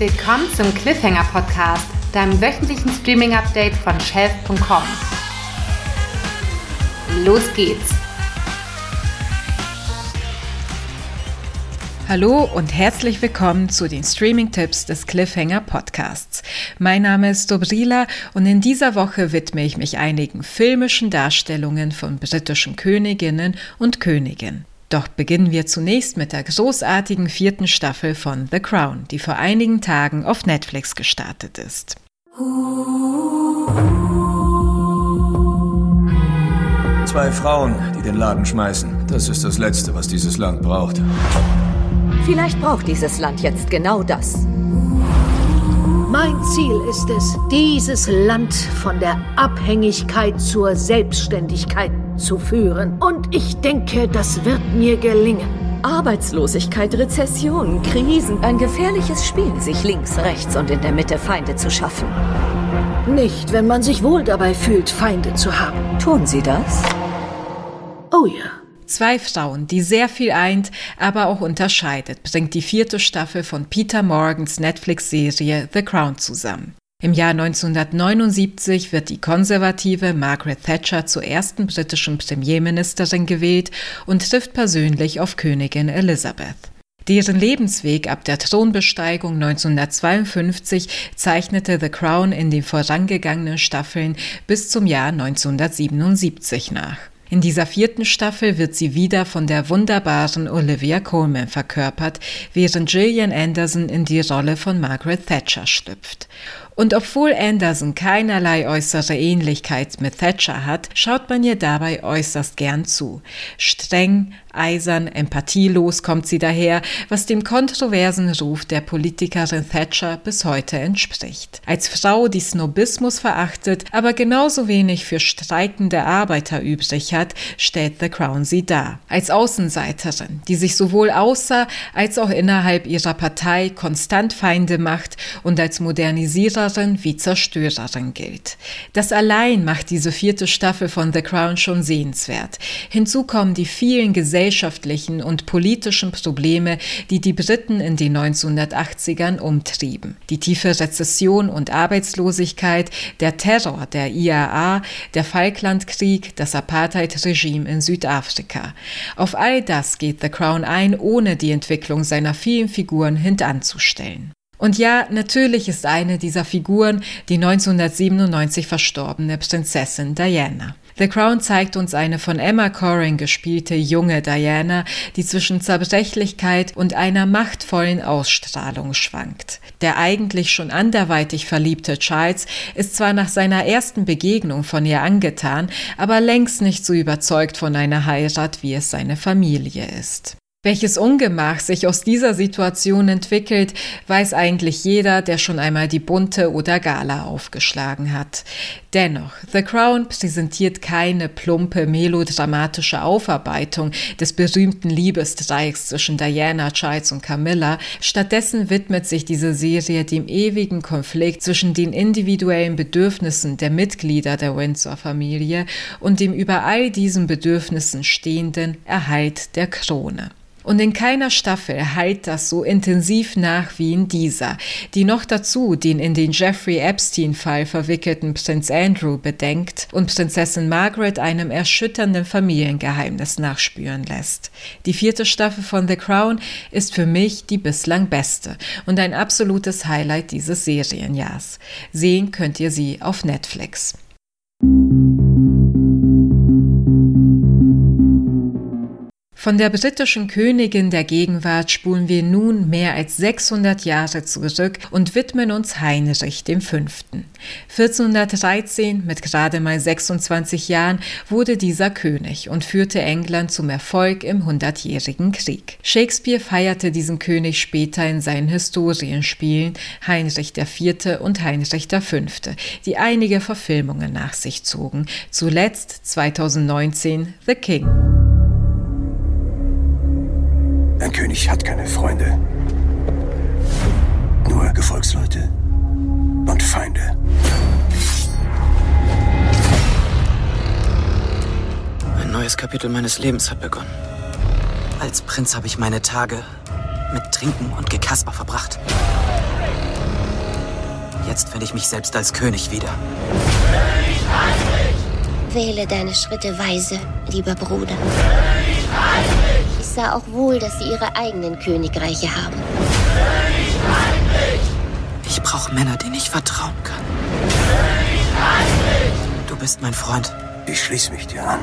Willkommen zum Cliffhanger Podcast, deinem wöchentlichen Streaming-Update von Shelf.com. Los geht's! Hallo und herzlich willkommen zu den Streaming-Tipps des Cliffhanger Podcasts. Mein Name ist Dobrila und in dieser Woche widme ich mich einigen filmischen Darstellungen von britischen Königinnen und Königen. Doch beginnen wir zunächst mit der großartigen vierten Staffel von The Crown, die vor einigen Tagen auf Netflix gestartet ist. Zwei Frauen, die den Laden schmeißen. Das ist das Letzte, was dieses Land braucht. Vielleicht braucht dieses Land jetzt genau das. Mein Ziel ist es, dieses Land von der Abhängigkeit zur Selbstständigkeit zu führen. Und ich denke, das wird mir gelingen. Arbeitslosigkeit, Rezession, Krisen, ein gefährliches Spiel, sich links, rechts und in der Mitte Feinde zu schaffen. Nicht, wenn man sich wohl dabei fühlt, Feinde zu haben. Tun Sie das? Oh ja. Zwei Frauen, die sehr viel eint, aber auch unterscheidet, bringt die vierte Staffel von Peter Morgans Netflix-Serie The Crown zusammen. Im Jahr 1979 wird die konservative Margaret Thatcher zur ersten britischen Premierministerin gewählt und trifft persönlich auf Königin Elizabeth. Deren Lebensweg ab der Thronbesteigung 1952 zeichnete The Crown in den vorangegangenen Staffeln bis zum Jahr 1977 nach. In dieser vierten Staffel wird sie wieder von der wunderbaren Olivia Colman verkörpert, während Gillian Anderson in die Rolle von Margaret Thatcher schlüpft. Und obwohl Anderson keinerlei äußere Ähnlichkeit mit Thatcher hat, schaut man ihr dabei äußerst gern zu. Streng, eisern, empathielos kommt sie daher, was dem kontroversen Ruf der Politikerin Thatcher bis heute entspricht. Als Frau, die Snobismus verachtet, aber genauso wenig für streikende Arbeiter übrig hat, stellt The Crown sie dar. Als Außenseiterin, die sich sowohl außer als auch innerhalb ihrer Partei konstant Feinde macht und als Modernisierer Beschützerin wie Zerstörerin gilt. Das allein macht diese vierte Staffel von The Crown schon sehenswert. Hinzu kommen die vielen gesellschaftlichen und politischen Probleme, die die Briten in den 1980ern umtrieben. Die tiefe Rezession und Arbeitslosigkeit, der Terror der IAA, der Falklandkrieg, das Apartheid-Regime in Südafrika. Auf all das geht The Crown ein, ohne die Entwicklung seiner vielen Figuren hintanzustellen. Und ja, natürlich ist eine dieser Figuren die 1997 verstorbene Prinzessin Diana. The Crown zeigt uns eine von Emma Corrin gespielte junge Diana, die zwischen Zerbrechlichkeit und einer machtvollen Ausstrahlung schwankt. Der eigentlich schon anderweitig verliebte Charles ist zwar nach seiner ersten Begegnung von ihr angetan, aber längst nicht so überzeugt von einer Heirat, wie es seine Familie ist. Welches Ungemach sich aus dieser Situation entwickelt, weiß eigentlich jeder, der schon einmal die bunte oder Gala aufgeschlagen hat. Dennoch, The Crown präsentiert keine plumpe melodramatische Aufarbeitung des berühmten Liebesdreiecks zwischen Diana, Charles und Camilla. Stattdessen widmet sich diese Serie dem ewigen Konflikt zwischen den individuellen Bedürfnissen der Mitglieder der Windsor-Familie und dem über all diesen Bedürfnissen stehenden Erhalt der Krone. Und in keiner Staffel heilt das so intensiv nach wie in dieser, die noch dazu den in den Jeffrey Epstein-Fall verwickelten Prinz Andrew bedenkt und Prinzessin Margaret einem erschütternden Familiengeheimnis nachspüren lässt. Die vierte Staffel von The Crown ist für mich die bislang beste und ein absolutes Highlight dieses Serienjahrs. Sehen könnt ihr sie auf Netflix. Von der britischen Königin der Gegenwart spulen wir nun mehr als 600 Jahre zurück und widmen uns Heinrich V. 1413, mit gerade mal 26 Jahren, wurde dieser König und führte England zum Erfolg im Hundertjährigen Krieg. Shakespeare feierte diesen König später in seinen Historienspielen Heinrich IV. und Heinrich V., die einige Verfilmungen nach sich zogen, zuletzt 2019 The King. Ein König hat keine Freunde. Nur Gefolgsleute und Feinde. Ein neues Kapitel meines Lebens hat begonnen. Als Prinz habe ich meine Tage mit Trinken und Gekasper verbracht. Jetzt finde ich mich selbst als König wieder. König Heinrich! Wähle deine Schritte weise, lieber Bruder. König Heinrich! Ich sah auch wohl, dass sie ihre eigenen Königreiche haben. König Heinrich! Ich brauche Männer, denen ich vertrauen kann. König Heinrich! Du bist mein Freund. Ich schließe mich dir an.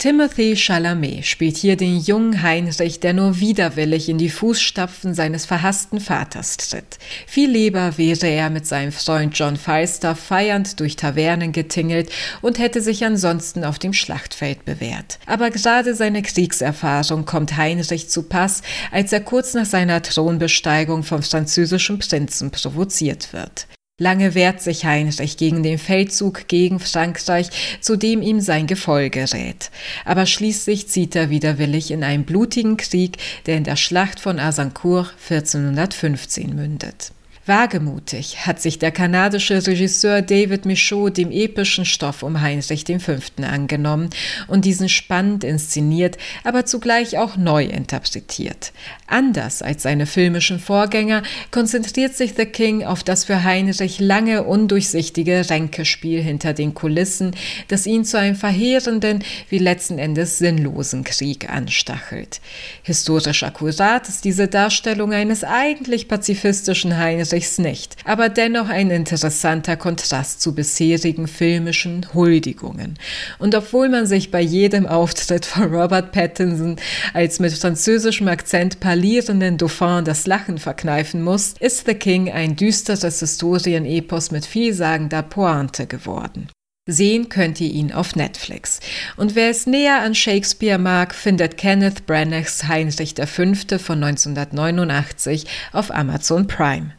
Timothy Chalamet spielt hier den jungen Heinrich, der nur widerwillig in die Fußstapfen seines verhassten Vaters tritt. Viel lieber wäre er mit seinem Freund John Falstaff feiernd durch Tavernen getingelt und hätte sich ansonsten auf dem Schlachtfeld bewährt. Aber gerade seine Kriegserfahrung kommt Heinrich zu Pass, als er kurz nach seiner Thronbesteigung vom französischen Prinzen provoziert wird. Lange wehrt sich Heinrich gegen den Feldzug gegen Frankreich, zu dem ihm sein Gefolge rät. Aber schließlich zieht er widerwillig in einen blutigen Krieg, der in der Schlacht von Azincourt 1415 mündet. Wagemutig hat sich der kanadische Regisseur David Michaud dem epischen Stoff um Heinrich V. angenommen und diesen spannend inszeniert, aber zugleich auch neu interpretiert. Anders als seine filmischen Vorgänger konzentriert sich The King auf das für Heinrich lange undurchsichtige Ränkespiel hinter den Kulissen, das ihn zu einem verheerenden, wie letzten Endes sinnlosen Krieg anstachelt. Historisch akkurat ist diese Darstellung eines eigentlich pazifistischen Heinrich ich's nicht, aber dennoch ein interessanter Kontrast zu bisherigen filmischen Huldigungen. Und obwohl man sich bei jedem Auftritt von Robert Pattinson als mit französischem Akzent parlierenden Dauphin das Lachen verkneifen muss, ist The King ein düsteres Historienepos mit vielsagender Pointe geworden. Sehen könnt ihr ihn auf Netflix. Und wer es näher an Shakespeare mag, findet Kenneth Branaghs Heinrich V. von 1989 auf Amazon Prime.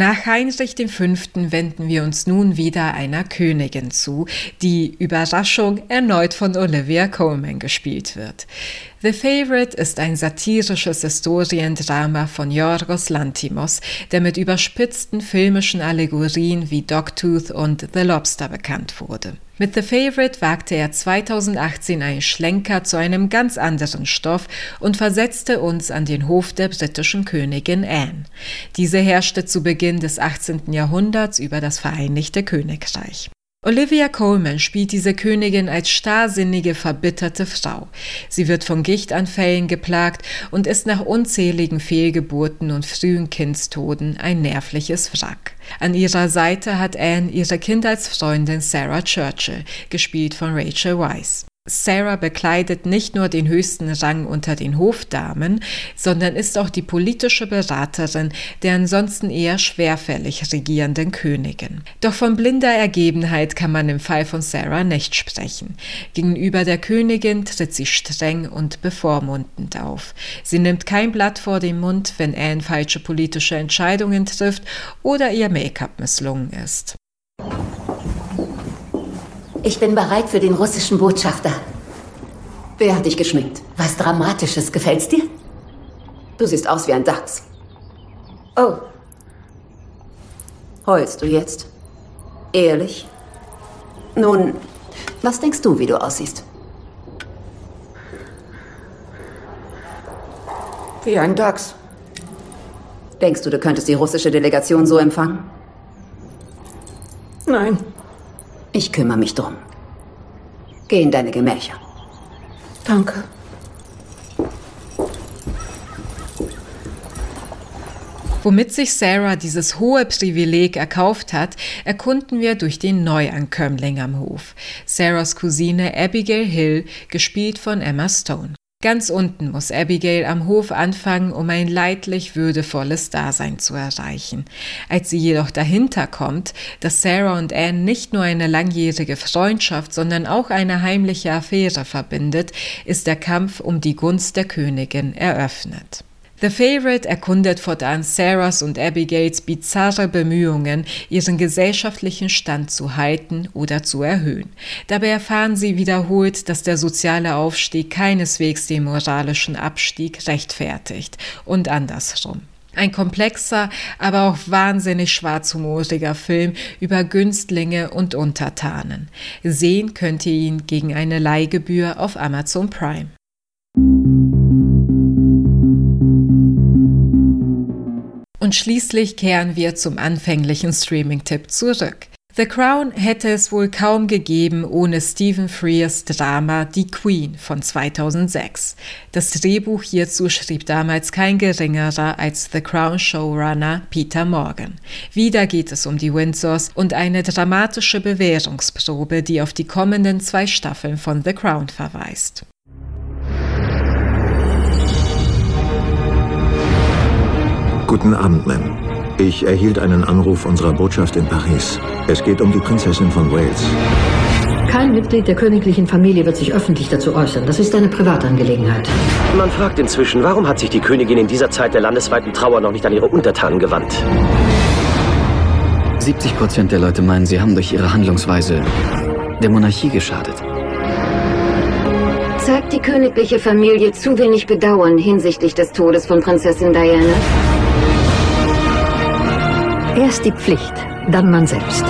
Nach Heinrich V. wenden wir uns nun wieder einer Königin zu, die Überraschung erneut von Olivia Colman gespielt wird. The Favorite ist ein satirisches Historiendrama von Yorgos Lantimos, der mit überspitzten filmischen Allegorien wie Dogtooth und The Lobster bekannt wurde. Mit The Favorite wagte er 2018 einen Schlenker zu einem ganz anderen Stoff und versetzte uns an den Hof der britischen Königin Anne. Diese herrschte zu Beginn des 18. Jahrhunderts über das Vereinigte Königreich. Olivia Coleman spielt diese Königin als starrsinnige, verbitterte Frau. Sie wird von Gichtanfällen geplagt und ist nach unzähligen Fehlgeburten und frühen Kindstoden ein nervliches Wrack. An ihrer Seite hat Anne ihre Kindheitsfreundin Sarah Churchill, gespielt von Rachel Weisz. Sarah bekleidet nicht nur den höchsten Rang unter den Hofdamen, sondern ist auch die politische Beraterin der ansonsten eher schwerfällig regierenden Königin. Doch von blinder Ergebenheit kann man im Fall von Sarah nicht sprechen. Gegenüber der Königin tritt sie streng und bevormundend auf. Sie nimmt kein Blatt vor den Mund, wenn Anne falsche politische Entscheidungen trifft oder ihr Make-up misslungen ist. Ich bin bereit für den russischen Botschafter. Wer hat dich geschminkt? Was Dramatisches. Gefällt's dir? Du siehst aus wie ein Dachs. Oh. Heulst du jetzt? Ehrlich? Nun, was denkst du, wie du aussiehst? Wie ein Dachs. Denkst du, du könntest die russische Delegation so empfangen? Nein. Ich kümmere mich drum. Geh in deine Gemächer. Danke. Womit sich Sarah dieses hohe Privileg erkauft hat, erkunden wir durch den Neuankömmling am Hof. Sarahs Cousine Abigail Hill, gespielt von Emma Stone. Ganz unten muss Abigail am Hof anfangen, um ein leidlich würdevolles Dasein zu erreichen. Als sie jedoch dahinter kommt, dass Sarah und Anne nicht nur eine langjährige Freundschaft, sondern auch eine heimliche Affäre verbindet, ist der Kampf um die Gunst der Königin eröffnet. The Favorite erkundet fortan Sarahs und Abigails bizarre Bemühungen, ihren gesellschaftlichen Stand zu halten oder zu erhöhen. Dabei erfahren sie wiederholt, dass der soziale Aufstieg keineswegs den moralischen Abstieg rechtfertigt und andersrum. Ein komplexer, aber auch wahnsinnig schwarzhumoriger Film über Günstlinge und Untertanen. Sehen könnt ihr ihn gegen eine Leihgebühr auf Amazon Prime. Und schließlich kehren wir zum anfänglichen Streaming-Tipp zurück. The Crown hätte es wohl kaum gegeben ohne Stephen Frears Drama Die Queen von 2006. Das Drehbuch hierzu schrieb damals kein geringerer als The Crown Showrunner Peter Morgan. Wieder geht es um die Windsors und eine dramatische Bewährungsprobe, die auf die kommenden zwei Staffeln von The Crown verweist. Guten Abend, Ma'am. Ich erhielt einen Anruf unserer Botschaft in Paris. Es geht um die Prinzessin von Wales. Kein Mitglied der königlichen Familie wird sich öffentlich dazu äußern. Das ist eine Privatangelegenheit. Man fragt inzwischen, warum hat sich die Königin in dieser Zeit der landesweiten Trauer noch nicht an ihre Untertanen gewandt? 70 Prozent der Leute meinen, sie haben durch ihre Handlungsweise der Monarchie geschadet. Zeigt die königliche Familie zu wenig Bedauern hinsichtlich des Todes von Prinzessin Diana? Erst die Pflicht, dann man selbst.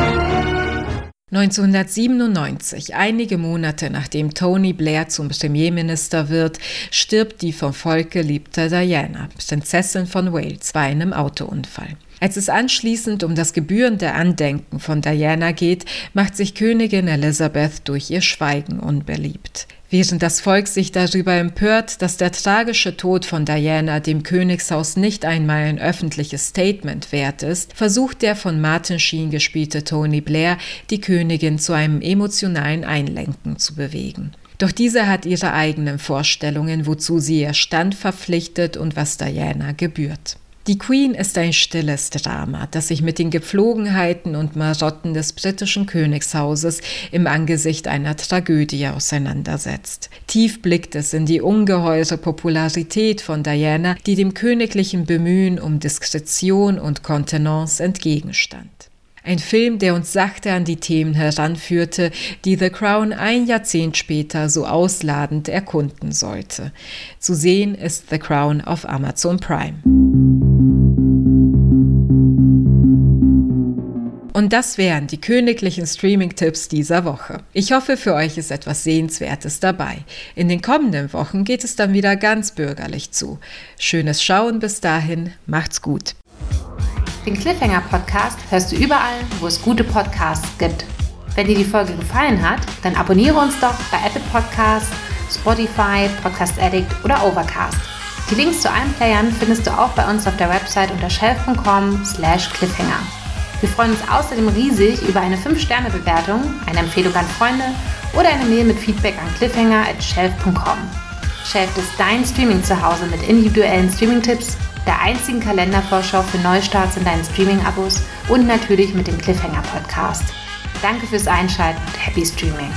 1997, einige Monate nachdem Tony Blair zum Premierminister wird, stirbt die vom Volk geliebte Diana, Prinzessin von Wales, bei einem Autounfall. Als es anschließend um das gebührende Andenken von Diana geht, macht sich Königin Elizabeth durch ihr Schweigen unbeliebt. Während das Volk sich darüber empört, dass der tragische Tod von Diana dem Königshaus nicht einmal ein öffentliches Statement wert ist, versucht der von Martin Sheen gespielte Tony Blair, die Königin zu einem emotionalen Einlenken zu bewegen. Doch diese hat ihre eigenen Vorstellungen, wozu sie ihr Stand verpflichtet und was Diana gebührt. Die Queen ist ein stilles Drama, das sich mit den Gepflogenheiten und Marotten des britischen Königshauses im Angesicht einer Tragödie auseinandersetzt. Tief blickt es in die ungeheure Popularität von Diana, die dem königlichen Bemühen um Diskretion und Kontenance entgegenstand. Ein Film, der uns sachte an die Themen heranführte, die The Crown ein Jahrzehnt später so ausladend erkunden sollte. Zu sehen ist The Crown auf Amazon Prime. Und das wären die königlichen Streaming-Tipps dieser Woche. Ich hoffe, für euch ist etwas Sehenswertes dabei. In den kommenden Wochen geht es dann wieder ganz bürgerlich zu. Schönes Schauen bis dahin, macht's gut. Den Cliffhanger Podcast hörst du überall, wo es gute Podcasts gibt. Wenn dir die Folge gefallen hat, dann abonniere uns doch bei Apple Podcasts, Spotify, Podcast Addict oder Overcast. Die Links zu allen Playern findest du auch bei uns auf der Website unter shelf.com/cliffhanger. Wir freuen uns außerdem riesig über eine 5-Sterne-Bewertung, eine Empfehlung an Freunde oder eine Mail mit Feedback an cliffhanger.shelf.com. Shelf ist dein Streaming-Zuhause mit individuellen Streaming-Tipps, der einzigen Kalendervorschau für Neustarts in deinen Streaming-Abos und natürlich mit dem Cliffhanger-Podcast. Danke fürs Einschalten und happy Streaming!